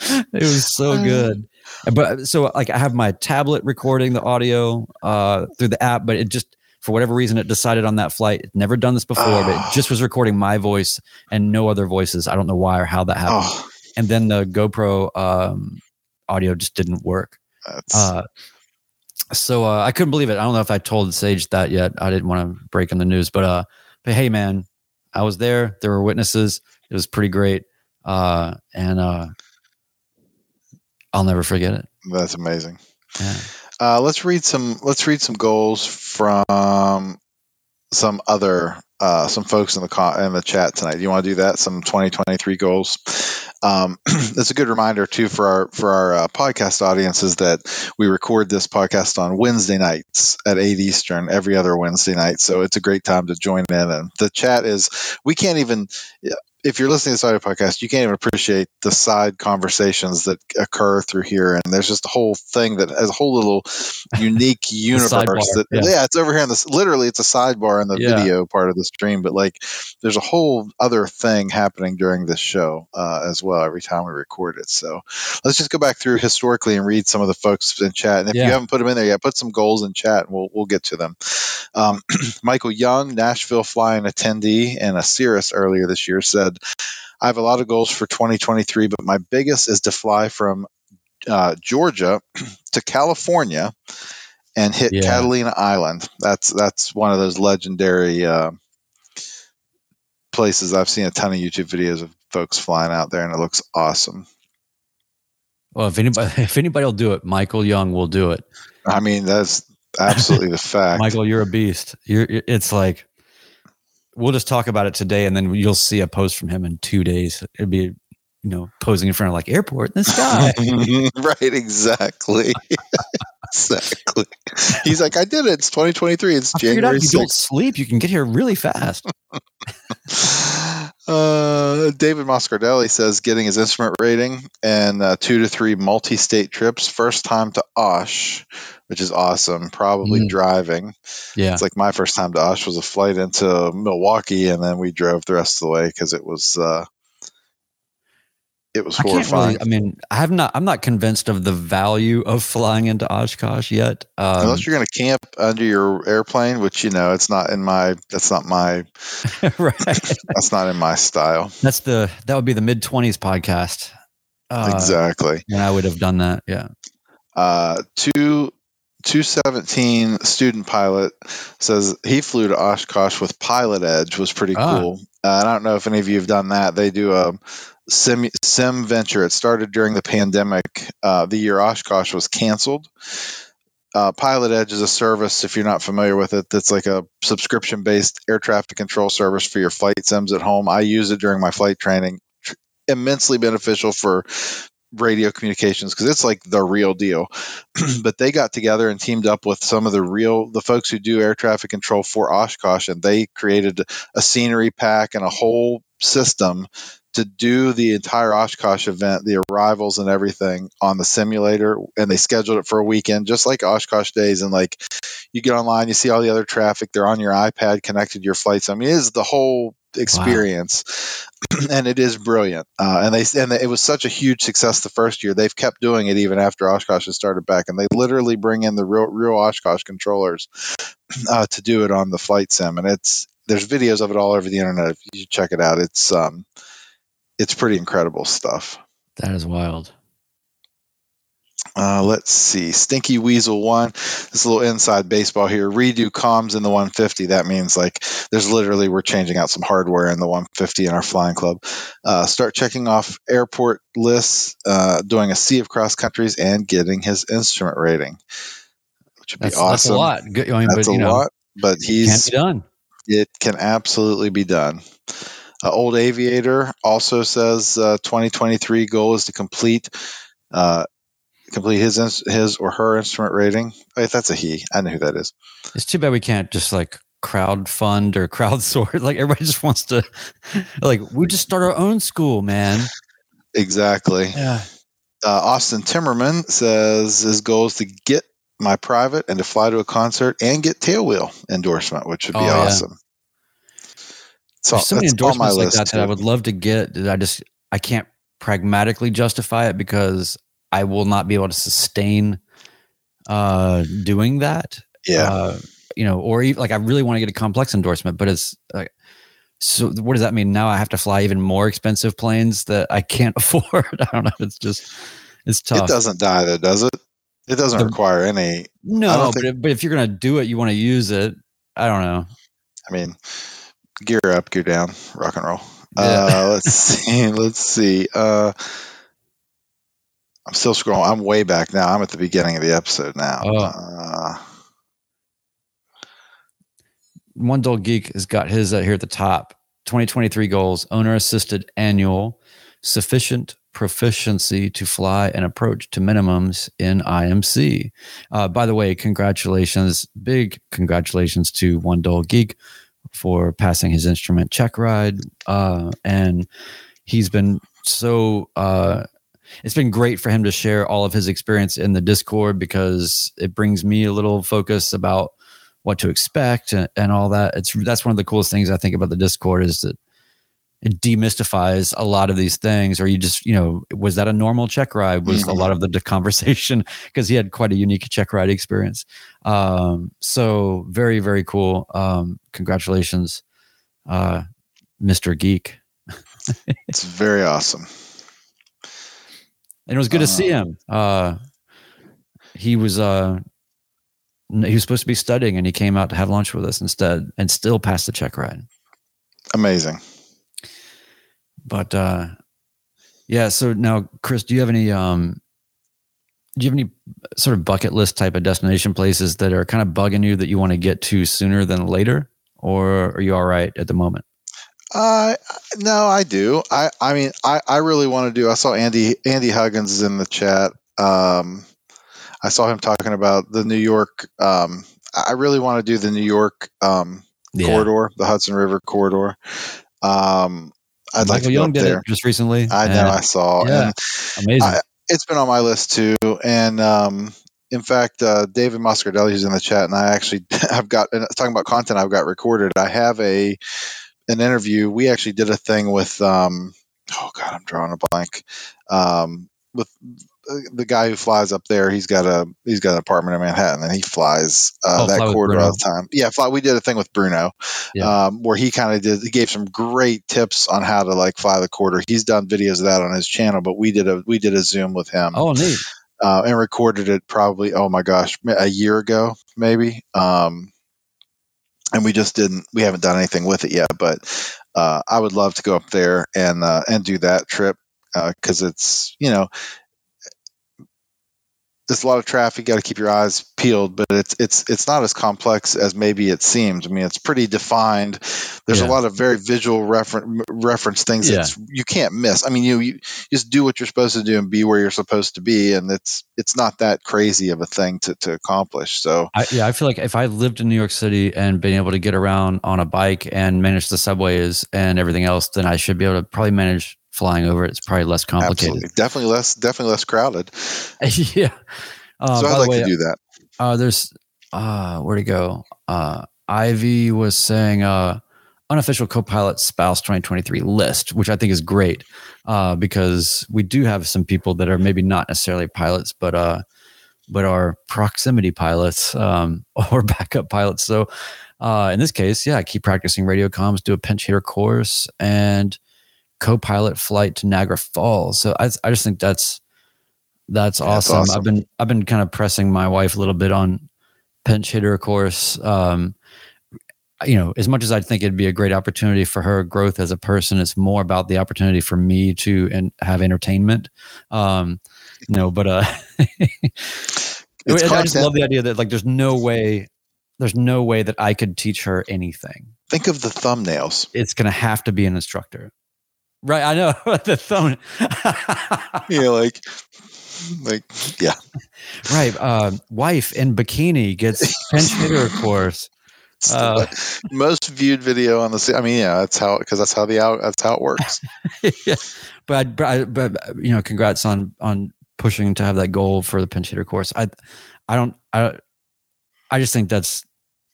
it was so Uh. good. But so like I have my tablet recording the audio uh through the app, but it just for whatever reason it decided on that flight. It's never done this before, but Oh. it just was recording my voice and no other voices. I don't know why or how that happened. oh, And then the GoPro um audio just didn't work. Uh so uh, I couldn't believe it. I don't know if I told Sage that yet. I didn't want to break in the news, but uh, but hey, man, I was there. There were witnesses. It was pretty great, uh, and uh, I'll never forget it. that's amazing. Yeah. Uh, let's read some. Let's read some goals from some other uh, some folks in the co- in the chat tonight. Do you want to do that? Some 2023 goals. Um, it's a good reminder too for our for our uh, podcast audiences that we record this podcast on Wednesday nights at eight Eastern every other Wednesday night. So it's a great time to join in. And the chat is we can't even if you're listening to this audio podcast, you can't even appreciate the side conversations that occur through here. And there's just a whole thing that has a whole little unique universe sidebar, that, yeah. yeah. it's over here in this, literally it's a sidebar in the Yeah. video part of the stream, but like there's a whole other thing happening during this show uh, as well every time we record it. So let's just go back through historically and read some of the folks in chat. And if Yeah. you haven't put them in there yet, put some goals in chat and we'll, we'll get to them. Um, Michael Young, Nashville flying attendee and a Cirrus earlier this year said, I have a lot of goals for 2023, but my biggest is to fly from uh, Georgia to California and hit Yeah. Catalina Island. That's that's one of those legendary uh, places. I've seen a ton of YouTube videos of folks flying out there, and it looks awesome. Well, if anybody if anybody will do it, Michael Young will do it. I mean, that's absolutely the fact. Michael, you're a beast. You're. It's like we'll just talk about it today, and then you'll see a post from him in two days. It'd be you know posing in front of like airport in the sky. right, exactly. exactly. He's like, I did it. It's 2023. It's I figured out January you don't sleep, you can get here really fast. Uh, David Moscardelli says getting his instrument rating and uh, two to three multi-state trips. First time to Osh, which is awesome. Probably Mm. driving. Yeah. It's like my first time to Osh was a flight into Milwaukee, and then we drove the rest of the way because it was uh, it was I horrifying. really. I mean, I have not. I'm not convinced of the value of flying into Oshkosh yet. Um, Unless you're going to camp under your airplane, which you know it's not in my that's not my right. that's not in my style. That's the that would be the mid twenties podcast. Uh, exactly. And I would have done that. Yeah. Uh, two. 217 student pilot says he flew to Oshkosh with Pilot Edge was pretty Ah. cool. Uh, I don't know if any of you have done that. They do a sim sim venture. It started during the pandemic. Uh, the year Oshkosh was canceled. Uh, Pilot Edge is a service, if you're not familiar with it, that's like a subscription based air traffic control service for your flight sims at home. I use it during my flight training. Tr- Immensely beneficial for radio communications because it's like the real deal. but they got together and teamed up with some of the real the folks who do air traffic control for Oshkosh, and they created a scenery pack and a whole system to do the entire Oshkosh event, the arrivals and everything on the simulator, and they scheduled it for a weekend, just like Oshkosh days. And like, you get online, you see all the other traffic. They're on your iPad, connected to your flights. I mean, it is the whole experience, and it is brilliant. Uh, and they and it was such a huge success the first year. They've kept doing it even after Oshkosh has started back, and they literally bring in the real real Oshkosh controllers uh, to do it on the flight sim, and it's there's videos of it all over the internet. If you check it out, it's um, it's pretty incredible stuff. That is wild. Uh, let's see. Stinky Weasel one. This little inside baseball here. Redo comms in the 150. That means like there's literally we're changing out some hardware in the 150 in our flying club. Uh, start checking off airport lists, uh, doing a sea of cross countries, and getting his instrument rating, which would be awesome. that's a lot. Good, I mean, That's but, a know, lot, but he's done. it can absolutely be done. Uh, Old Aviator also says uh, 2023 goal is to complete uh, complete his his or her instrument rating. Wait, that's a he. I know who that is. It's too bad we can't just like crowd fund or crowdsource. Like everybody just wants to, like we just start our own school, man. Exactly. Yeah. Uh, Austin Timmerman says his goal is to get my private and to fly to a concert and get tailwheel endorsement, which would be Oh, yeah. awesome. So There's so many that's on my endorsements like that that I would love to get. That I just I can't pragmatically justify it because I will not be able to sustain uh doing that. Yeah. Uh, you know, or even like I really want to get a complex endorsement, but it's like so what does that mean? Now I have to fly even more expensive planes that I can't afford. I don't know. It's just it's tough. it doesn't die though, does it? It doesn't The- require any. No, but think- if, but if you're gonna do it, you want to use it. I don't know. I mean, gear up, gear down, rock and roll. Yeah. Uh, let's see. Let's see. Uh, I'm still scrolling. I'm way back now. I'm at the beginning of the episode now. Oh. Uh, One Dull Geek has got his uh, here at the top. 2023 goals: owner assisted annual, sufficient proficiency to fly and approach to minimums in IMC. Uh, by the way, congratulations, big congratulations to One Dull Geek for passing his instrument check ride, uh, and he's been so. Uh, it's been great for him to share all of his experience in the Discord because it brings me a little focus about what to expect and, and all that. It's that's one of the coolest things I think about the Discord is that it demystifies a lot of these things. Or you just, you know, was that a normal check ride? Was a Mhm. lot of the conversation because he had quite a unique check ride experience. Um, so very, very cool. Um, congratulations, uh, Mr. Geek. it's very awesome. and it was good to Uh, see him. Uh, he was uh, he was supposed to be studying, and he came out to have lunch with us instead, and still passed the check ride. Amazing. But uh, yeah, so now, Chris, do you have any um, do you have any sort of bucket list type of destination places that are kind of bugging you that you want to get to sooner than later, or are you all right at the moment? Uh, no, I do. I, I mean, I, I really want to do. I saw Andy Andy Huggins is in the chat. Um, I saw him talking about the New York. Um, I really want to do the New York um, corridor, the Hudson River corridor. Um, I'd like Michael to go Young up did there. it just recently. I know. I saw. yeah. And amazing. I- it's been on my list too. And um, in fact, uh, David Moscardelli who's in the chat, and I actually I've got talking about content I've got recorded. I have a an interview. We actually did a thing with um, oh god, I'm drawing a blank. Um, with the guy who flies up there, he's got a he's got an apartment in Manhattan, and he flies uh, Oh, that Fly corridor all the time. Yeah, fly, we did a thing with Bruno, Yeah. um, where he kind of did. He gave some great tips on how to like fly the corridor. He's done videos of that on his channel, but we did a we did a Zoom with him oh, neat. uh, and recorded it probably oh my gosh a year ago maybe um, and we just didn't we haven't done anything with it yet but uh, i would love to go up there and uh, and do that trip because it's you know there's a lot of traffic. You got to keep your eyes peeled, but it's it's it's not as complex as maybe it seems. I mean, it's pretty defined. There's Yeah. a lot of very visual reference reference things Yeah. that you can't miss. I mean, you you just do what you're supposed to do and be where you're supposed to be, and it's it's not that crazy of a thing to to accomplish. So I, yeah, I feel like if I lived in New York City and been able to get around on a bike and manage the subways and everything else, then I should be able to probably manage flying over it. It's probably less complicated. absolutely, definitely less definitely less crowded. yeah. Uh, so I'd like way, to do that. uh, there's uh, where to go. Uh, Ivy was saying uh, unofficial co-pilot spouse 2023 list, which I think is great uh, because we do have some people that are maybe not necessarily pilots, but uh, but are proximity pilots um, or backup pilots. So uh, in this case, yeah, keep practicing radio comms, do a pinch hitter course, and co-pilot flight to Niagara Falls. So I, I just think that's that's, yeah, awesome. awesome. I've been I've been kind of pressing my wife a little bit on pinch hitter course. Um, you know, as much as I think it'd be a great opportunity for her growth as a person, it's more about the opportunity for me to and have entertainment. Um, you know, but uh, I just love the idea that like there's no way there's no way that I could teach her anything. Think of the thumbnails. It's going to have to be an instructor. Right, I know the phone. yeah, like, like, yeah. Right, uh, wife in bikini gets pinch hitter course. Uh, most viewed video on the. I mean, yeah, that's how because that's how the out that's how it works. yeah, but, but but you know, congrats on on pushing to have that goal for the pinch hitter course. I I don't I I just think that's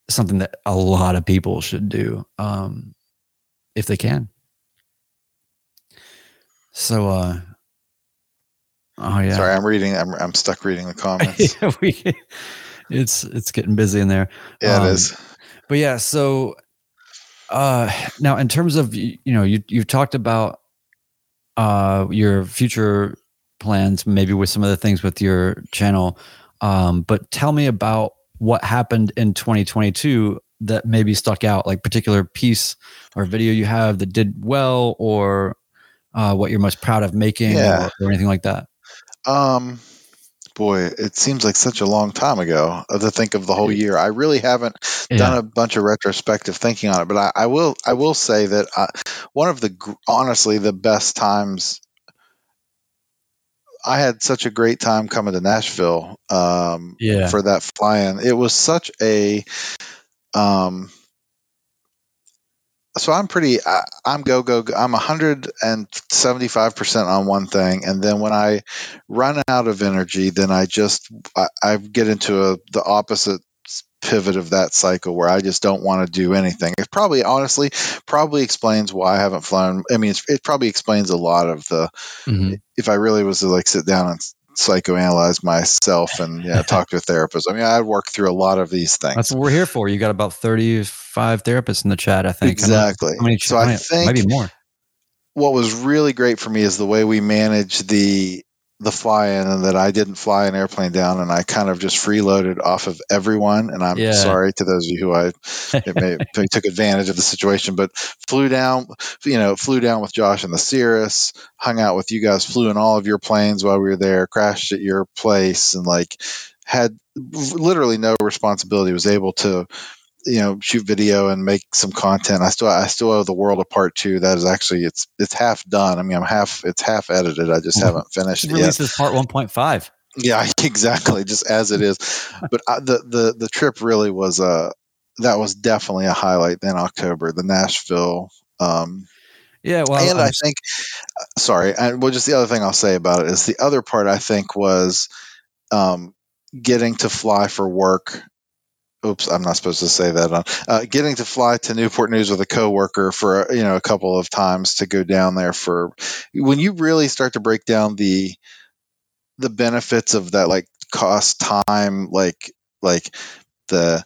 something that a lot of people should do um, if they can. So, uh, oh yeah. Sorry, I'm reading. I'm I'm stuck reading the comments. we, it's it's getting busy in there. Yeah, um, it is. But yeah, so uh, now in terms of you know you you've talked about uh your future plans, maybe with some of the things with your channel. Um, but tell me about what happened in 2022 that maybe stuck out, like particular piece or video you have that did well, or uh, what you're most proud of making, yeah. or, or, anything like that. Um, boy, it seems like such a long time ago to think of the whole year. I really haven't yeah. done a bunch of retrospective thinking on it, but I, I will. I will say that I, uh, one of the honestly the best times I had such a great time coming to Nashville um, yeah. for that fly-in. It was such a um, so I'm pretty I, am go go go I'm 175% on one thing and then when I run out of energy then I just I, I get into a the opposite pivot of that cycle where I just don't want to do anything. It probably, honestly, probably explains why I haven't flown. I mean, it probably explains a lot of the. Mm-hmm. If I really was to like sit down and psychoanalyze myself and yeah, talk to a therapist. I mean, I'd work through a lot of these things. That's what we're here for. You got about thirty-five therapists in the chat, I think. Exactly. How many, so I think maybe more. What was really great for me is the way we manage the the fly in and that I didn't fly an airplane down and I kind of just freeloaded off of everyone. And I'm yeah. sorry to those of you who I may, took advantage of the situation, but flew down, you know, flew down with Josh and the Cirrus, hung out with you guys, flew in all of your planes while we were there, crashed at your place and like had literally no responsibility, was able to you know shoot video and make some content. I still I still owe the world a part two. That is actually it's it's half done. I mean I'm half it's half edited. I just haven't finished it yet. This part one point five. Yeah, exactly. Just as it is. But I, the the the trip really was a that was definitely a highlight in October. The Nashville. Um, yeah, well, and I'm, i think, sorry, and well, just the other thing I'll say about it is the other part I think was um, getting to fly for work oops, I'm not supposed to say that. On uh, getting to fly to Newport News with a coworker for you know a couple of times to go down there for when you really start to break down the the benefits of that like cost time like like the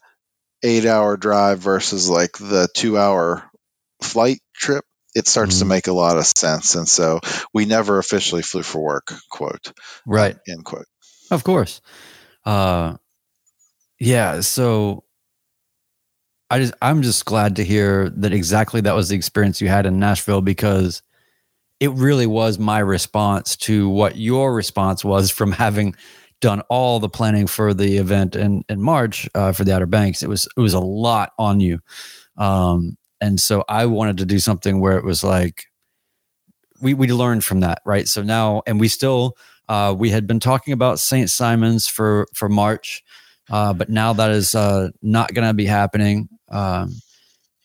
eight hour drive versus like the two hour flight trip it starts mm-hmm. to make a lot of sense. And so we never officially flew for work quote right. end quote. Of course. Uh yeah, so I just I'm just glad to hear that exactly that was the experience you had in Nashville because it really was my response to what your response was from having done all the planning for the event in in March uh, for the Outer Banks. It was it was a lot on you, um, and so I wanted to do something where it was like we we learned from that, right? So now, and we still uh, we had been talking about St. Simons for for March. Uh, but now that is uh, not going to be happening um,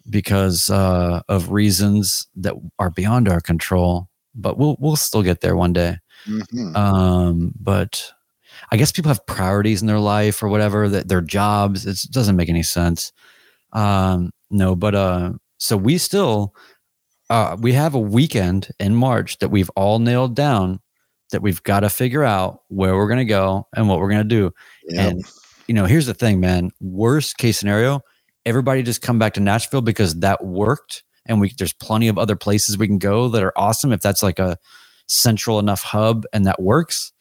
because uh, of reasons that are beyond our control. But we'll we'll still get there one day. Mm-hmm. Um, but I guess people have priorities in their life or whatever that their jobs. It doesn't make any sense. Um, no, but uh, so we still uh, we have a weekend in March that we've all nailed down that we've got to figure out where we're going to go and what we're going to do. And you know, here's the thing, man. Worst case scenario, everybody just come back to Nashville because that worked, and we there's plenty of other places we can go that are awesome. If that's like a central enough hub and that works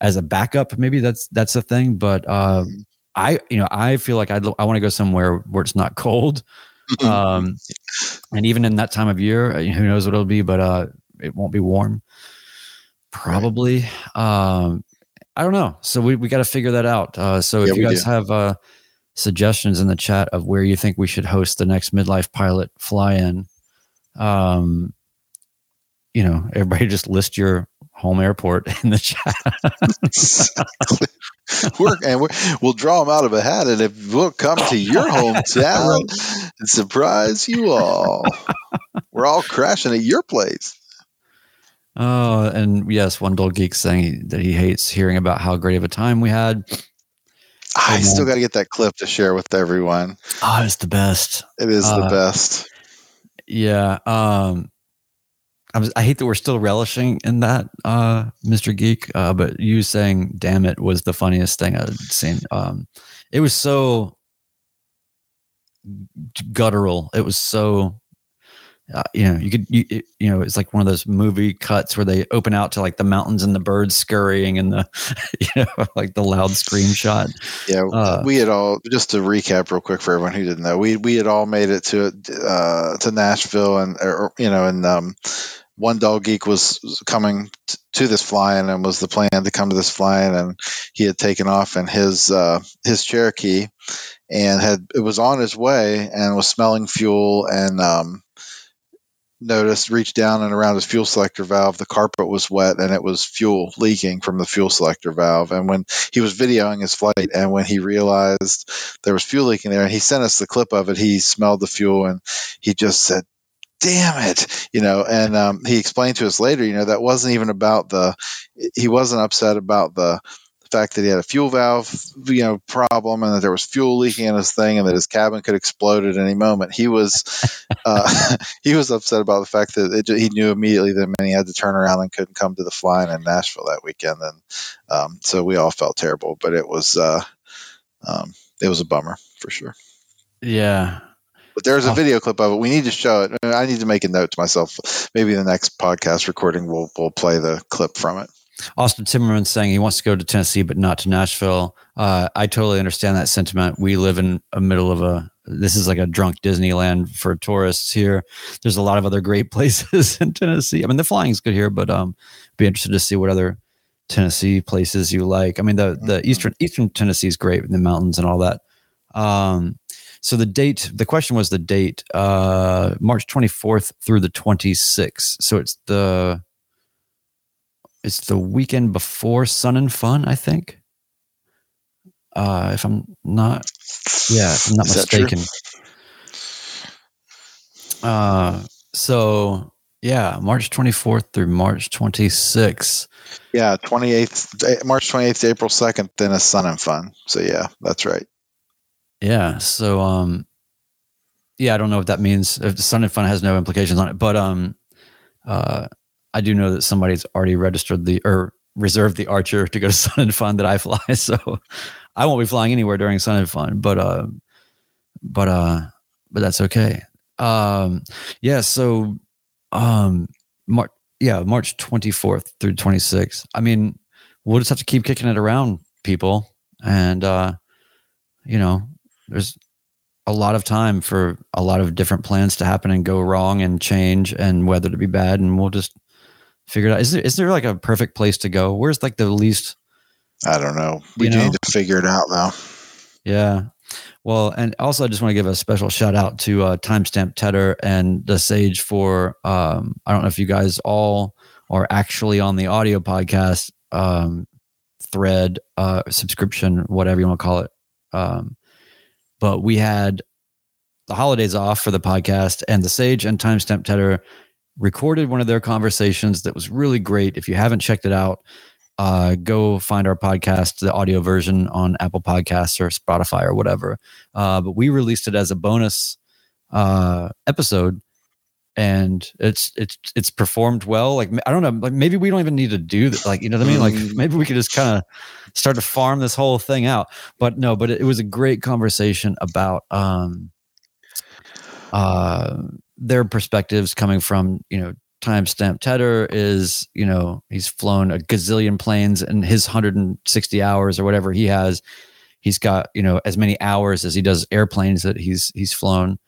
as a backup, maybe that's that's a thing. But uh, I you know I feel like I'd, I want to go somewhere where it's not cold. Um, and even in that time of year, uh, who knows what it'll be, but uh, it won't be warm. Probably. Um, I don't know. So we, we got to figure that out. Uh, so Yeah, if you guys do. have uh, suggestions in the chat of where you think we should host the next midlife pilot fly in, um, you know, everybody just list your home airport in the chat. we're, and we're, we'll draw them out of a hat, and if we'll come to your hometown and surprise you all, we're all crashing at your place. Oh, and yes, one dull geek saying he, that he hates hearing about how great of a time we had. I still got to get that clip to share with everyone. Oh, it's the best. It is Uh, the best. Yeah. Um, I, was, I hate that we're still relishing in that, uh, Mr. Geek. Uh, but you saying "damn it" was the funniest thing I'd seen. Um, it was so guttural. It was so. Uh, you know, you could, you, it- you know, it's like one of those movie cuts where they open out to like the mountains and the birds scurrying and the, you know, like the loud scream shot. Yeah, uh, we had all just to recap real quick for everyone who didn't know. We we had all made it to uh, to Nashville, and or, you know, and um, one dull geek was coming t- to this flying, and was the plan to come to this flying, and he had taken off in his uh, his Cherokee, and had it was on his way, and was smelling fuel, and um, noticed reached down and around his fuel selector valve the carpet was wet and it was fuel leaking from the fuel selector valve. And when he was videoing his flight and when he realized there was fuel leaking there and he sent us the clip of it. He smelled the fuel and he just said damn it you know and um, he explained to us later you know that wasn't even about the he wasn't upset about the fact that he had a fuel valve you know problem and that there was fuel leaking in his thing and that his cabin could explode at any moment. He was uh, he was upset about the fact that it, he knew immediately that he had to turn around and couldn't come to the flying in Nashville that weekend. And um, so we all felt terrible but it was uh, um, it was a bummer for sure. Yeah. but there's a video clip of it. We need to show it. I need to make a note to myself. Maybe the next podcast recording we'll we'll play the clip from it Austin Timmerman saying he wants to go to Tennessee, but not to Nashville. Uh, I totally understand that sentiment. We live in a middle of a, this is like a drunk Disneyland for tourists here. There's a lot of other great places in Tennessee. I mean, the flying's good here, but um, be interested to see what other Tennessee places you like. I mean, the, the Mhm. Eastern, Eastern Tennessee is great with the mountains and all that. Um, so the date, the question was the date, uh, March 24th through the 26th. So it's the, it's the weekend before Sun and Fun, I think. Uh, if I'm not, yeah, if I'm not Is mistaken. Uh, so yeah, March 24th through March 26th. yeah 28th March 28th to April 2nd then a Sun and Fun so yeah that's right Yeah. So, um, yeah, I don't know what that means. If the Sun and Fun has no implications on it, but um, uh, I do know that somebody's already registered the or reserved the Archer to go to Sun and Fun that I fly. So, I won't be flying anywhere during Sun and Fun, but uh, but uh, but that's okay. Um, yeah. So, um, March, yeah, March twenty fourth through twenty sixth. I mean, we'll just have to keep kicking it around, people, and uh, you know, there's a lot of time for a lot of different plans to happen and go wrong and change and weather to be bad and we'll just figure it out. Is there is there like a perfect place to go? Where's like the least I don't know we know? need to figure it out though yeah. Well, and also I just want to give a special shout out to uh, Timestamp Tedder and the Sage for um, I don't know if you guys all are actually on the audio podcast um, thread uh, subscription, whatever you want to call it. Um, but we had the holidays off for the podcast, and the Sage and Timestamp Tedder recorded one of their conversations that was really great. If you haven't checked it out, uh, go find our podcast, the audio version on Apple Podcasts or Spotify or whatever. Uh, but we released it as a bonus uh, episode, and it's it's it's performed well. Like I don't know, like maybe we don't even need to do that. Like you know what I mean? Like Mm. maybe we could just kind of start to farm this whole thing out. But no, but it, was a great conversation about um uh their perspectives coming from you know time timestamp Tedder is you know he's flown a gazillion planes and his 160 hours or whatever he has. He's got you know as many hours as he does airplanes that he's he's flown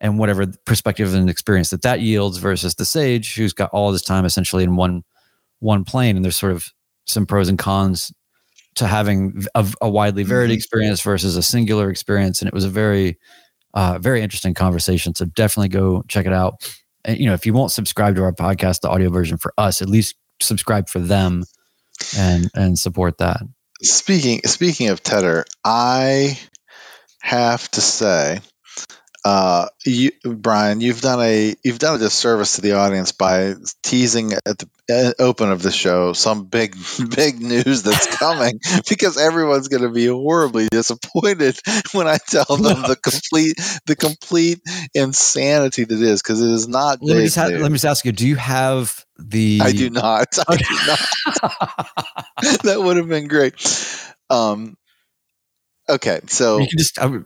and whatever perspective and experience that that yields versus the sage who's got all this time essentially in one one plane. And there's sort of some pros and cons to having a, a widely varied Mhm. experience versus a singular experience. And it was a very uh, very interesting conversation. So definitely go check it out. And you know if you won't subscribe to our podcast the audio version for us at least subscribe for them and and support that. Speaking speaking of Tedder, I have to say, uh, you, Brian, you've done a you've done a disservice to the audience by teasing at the open of the show some big big news that's coming because everyone's going to be horribly disappointed when I tell them the complete the complete insanity that is because it is not. let me just ha- let me just ask you do you have the I do not. I do not. that would have been great. Um, okay, so you can just uh,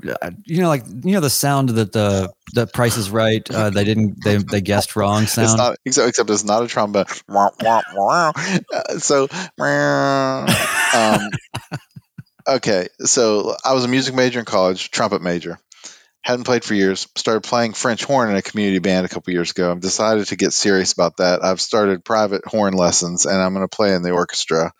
you know like you know the sound that the the price is right uh, they didn't they they guessed wrong it's sound not except, except it's not a trombone. Uh, so, um, okay, so I was a music major in college, trumpet major. Hadn't played for years. Started playing French horn in a community band a couple years ago. I've decided to get serious about that. I've started private horn lessons, and I'm going to play in the orchestra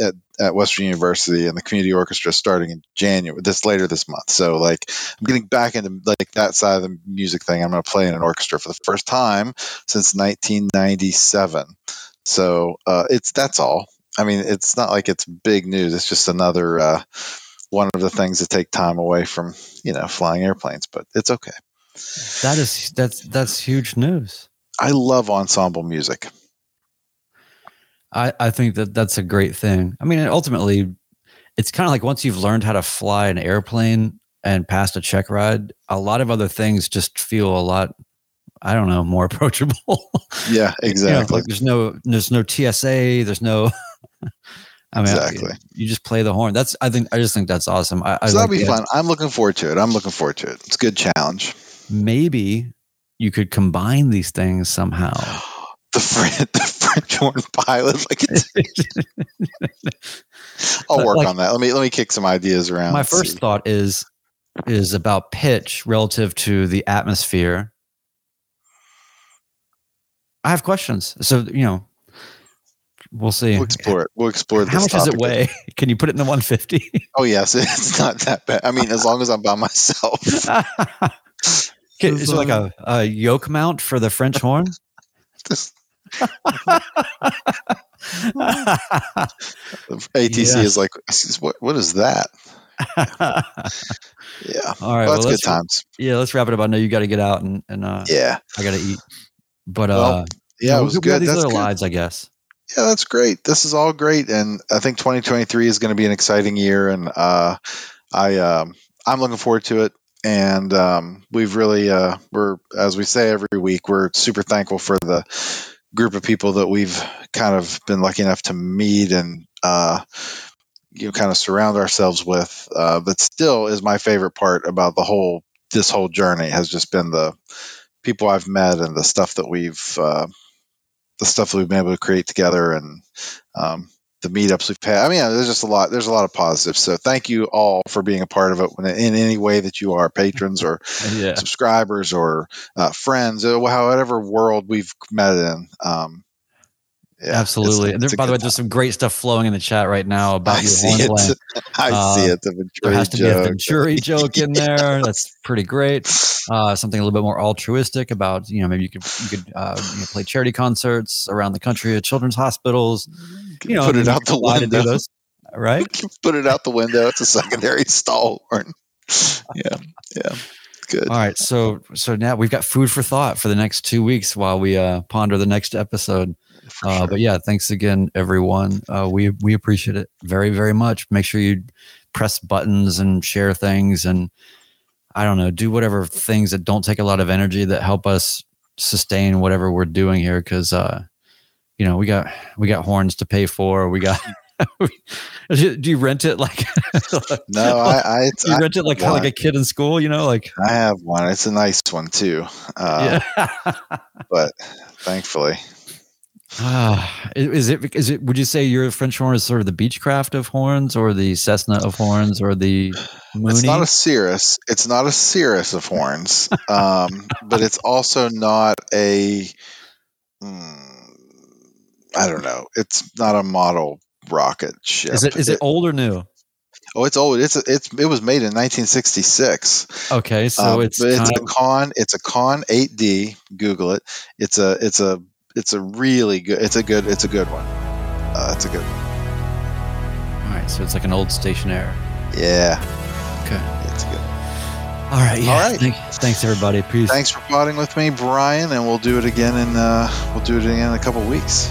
at, at Western University and the community orchestra starting in January. This later this month. So like I'm getting back into like that side of the music thing. I'm going to play in an orchestra for the first time since 1997. So uh, it's that's all. I mean, it's not like it's big news. It's just another uh, one of the things that take time away from you know flying airplanes, but it's okay. that is that's that's huge news I love ensemble music. I, I think that that's a great thing. I mean, ultimately, it's kind of like once you've learned how to fly an airplane and passed a check ride, a lot of other things just feel a lot, I don't know, more approachable. Yeah, You know, exactly. like there's no there's no TSA, there's no. I mean, Exactly. You just play the horn. That's I think I just think that's awesome. I, I so like that'll be the- fun. I'm looking forward to it. I'm looking forward to it. It's a good challenge. Maybe you could combine these things somehow. The the Horn pilot. Like it's, I'll work like- on that. Let me let me kick some ideas around. My first see. thought is is about pitch relative to the atmosphere. I have questions. So, you know, we'll see. We'll explore it. We'll explore How much does it weigh? Can you put it in the 150? Oh yes, it's not that bad. I mean, as long as I'm by myself. Is it like a, a yoke mount for the French horn? Just- ATC Yes. is like, what? What is that? Yeah, All right. well, well, that's let's, good times. Yeah, let's wrap it up. I know you got to get out and, and uh, Yeah, I got to eat. But Well, uh, yeah, you know, it was good. These That's other good. lives, I guess. Yeah, that's great. This is all great, and I think 2023 is going to be an exciting year, and uh, I um, I'm looking forward to it. And um, we've really uh, we're as we say every week, we're super thankful for the group of people that we've kind of been lucky enough to meet and uh, you know kind of surround ourselves with. Uh, but still, is my favorite part about the whole this whole journey has just been the people I've met and the stuff that we've uh, the stuff that we've been able to create together and um, the meetups we've had. I mean, there's just a lot. There's a lot of positives. So thank you all for being a part of it in any way that you are, patrons or Yeah. subscribers or uh, friends, or however world we've met in. Um, yeah, Absolutely. it's- And it's there, by the way, good there's some great stuff flowing in the chat right now about I your see it. I Uh, see it. The Venturi There has to be a joke. Venturi joke in there. That's pretty great. Uh, something a little bit more altruistic about you know maybe you could you could uh, you know, play charity concerts around the country at children's hospitals. You know, put it out the apply to do window. those, right? Put it out the window. It's a secondary stall horn. Yeah, yeah, good. All right, so so now we've got food for thought for the next two weeks while we uh, ponder the next episode. Uh, sure. But yeah, thanks again, everyone. Uh, we we appreciate it very very much. Make sure you press buttons and share things, and I don't know, do whatever things that don't take a lot of energy that help us sustain whatever we're doing here because uh, you know we got we got horns to pay for. We got. do you rent it like? no, I, I you rent it like like a kid in school. You know, like I have one. It's a nice one too. Uh, yeah. but thankfully, uh, is it is it? Would you say your French horn is sort of the Beechcraft of horns, or the Cessna of horns, or the Mooney? It's not a Cirrus. It's not a Cirrus of horns, um, but it's also not a. Mm, I don't know. It's not a model rocket ship. Is it is it, it old or new? Oh, it's old. It's it's it was made in 1966. Okay, so um, it's it's a Conn. It's a Conn 8D. Google it. It's a it's a it's a really good. It's a good. It's a good one. Uh, it's a good one. All right, so it's like an old Stationair. Yeah. Okay. It's a good. All right. Yeah. All right. Thanks, thanks everybody. Peace. Thanks for potting with me, Brian, and we'll do it again in uh, we'll do it again in a couple weeks.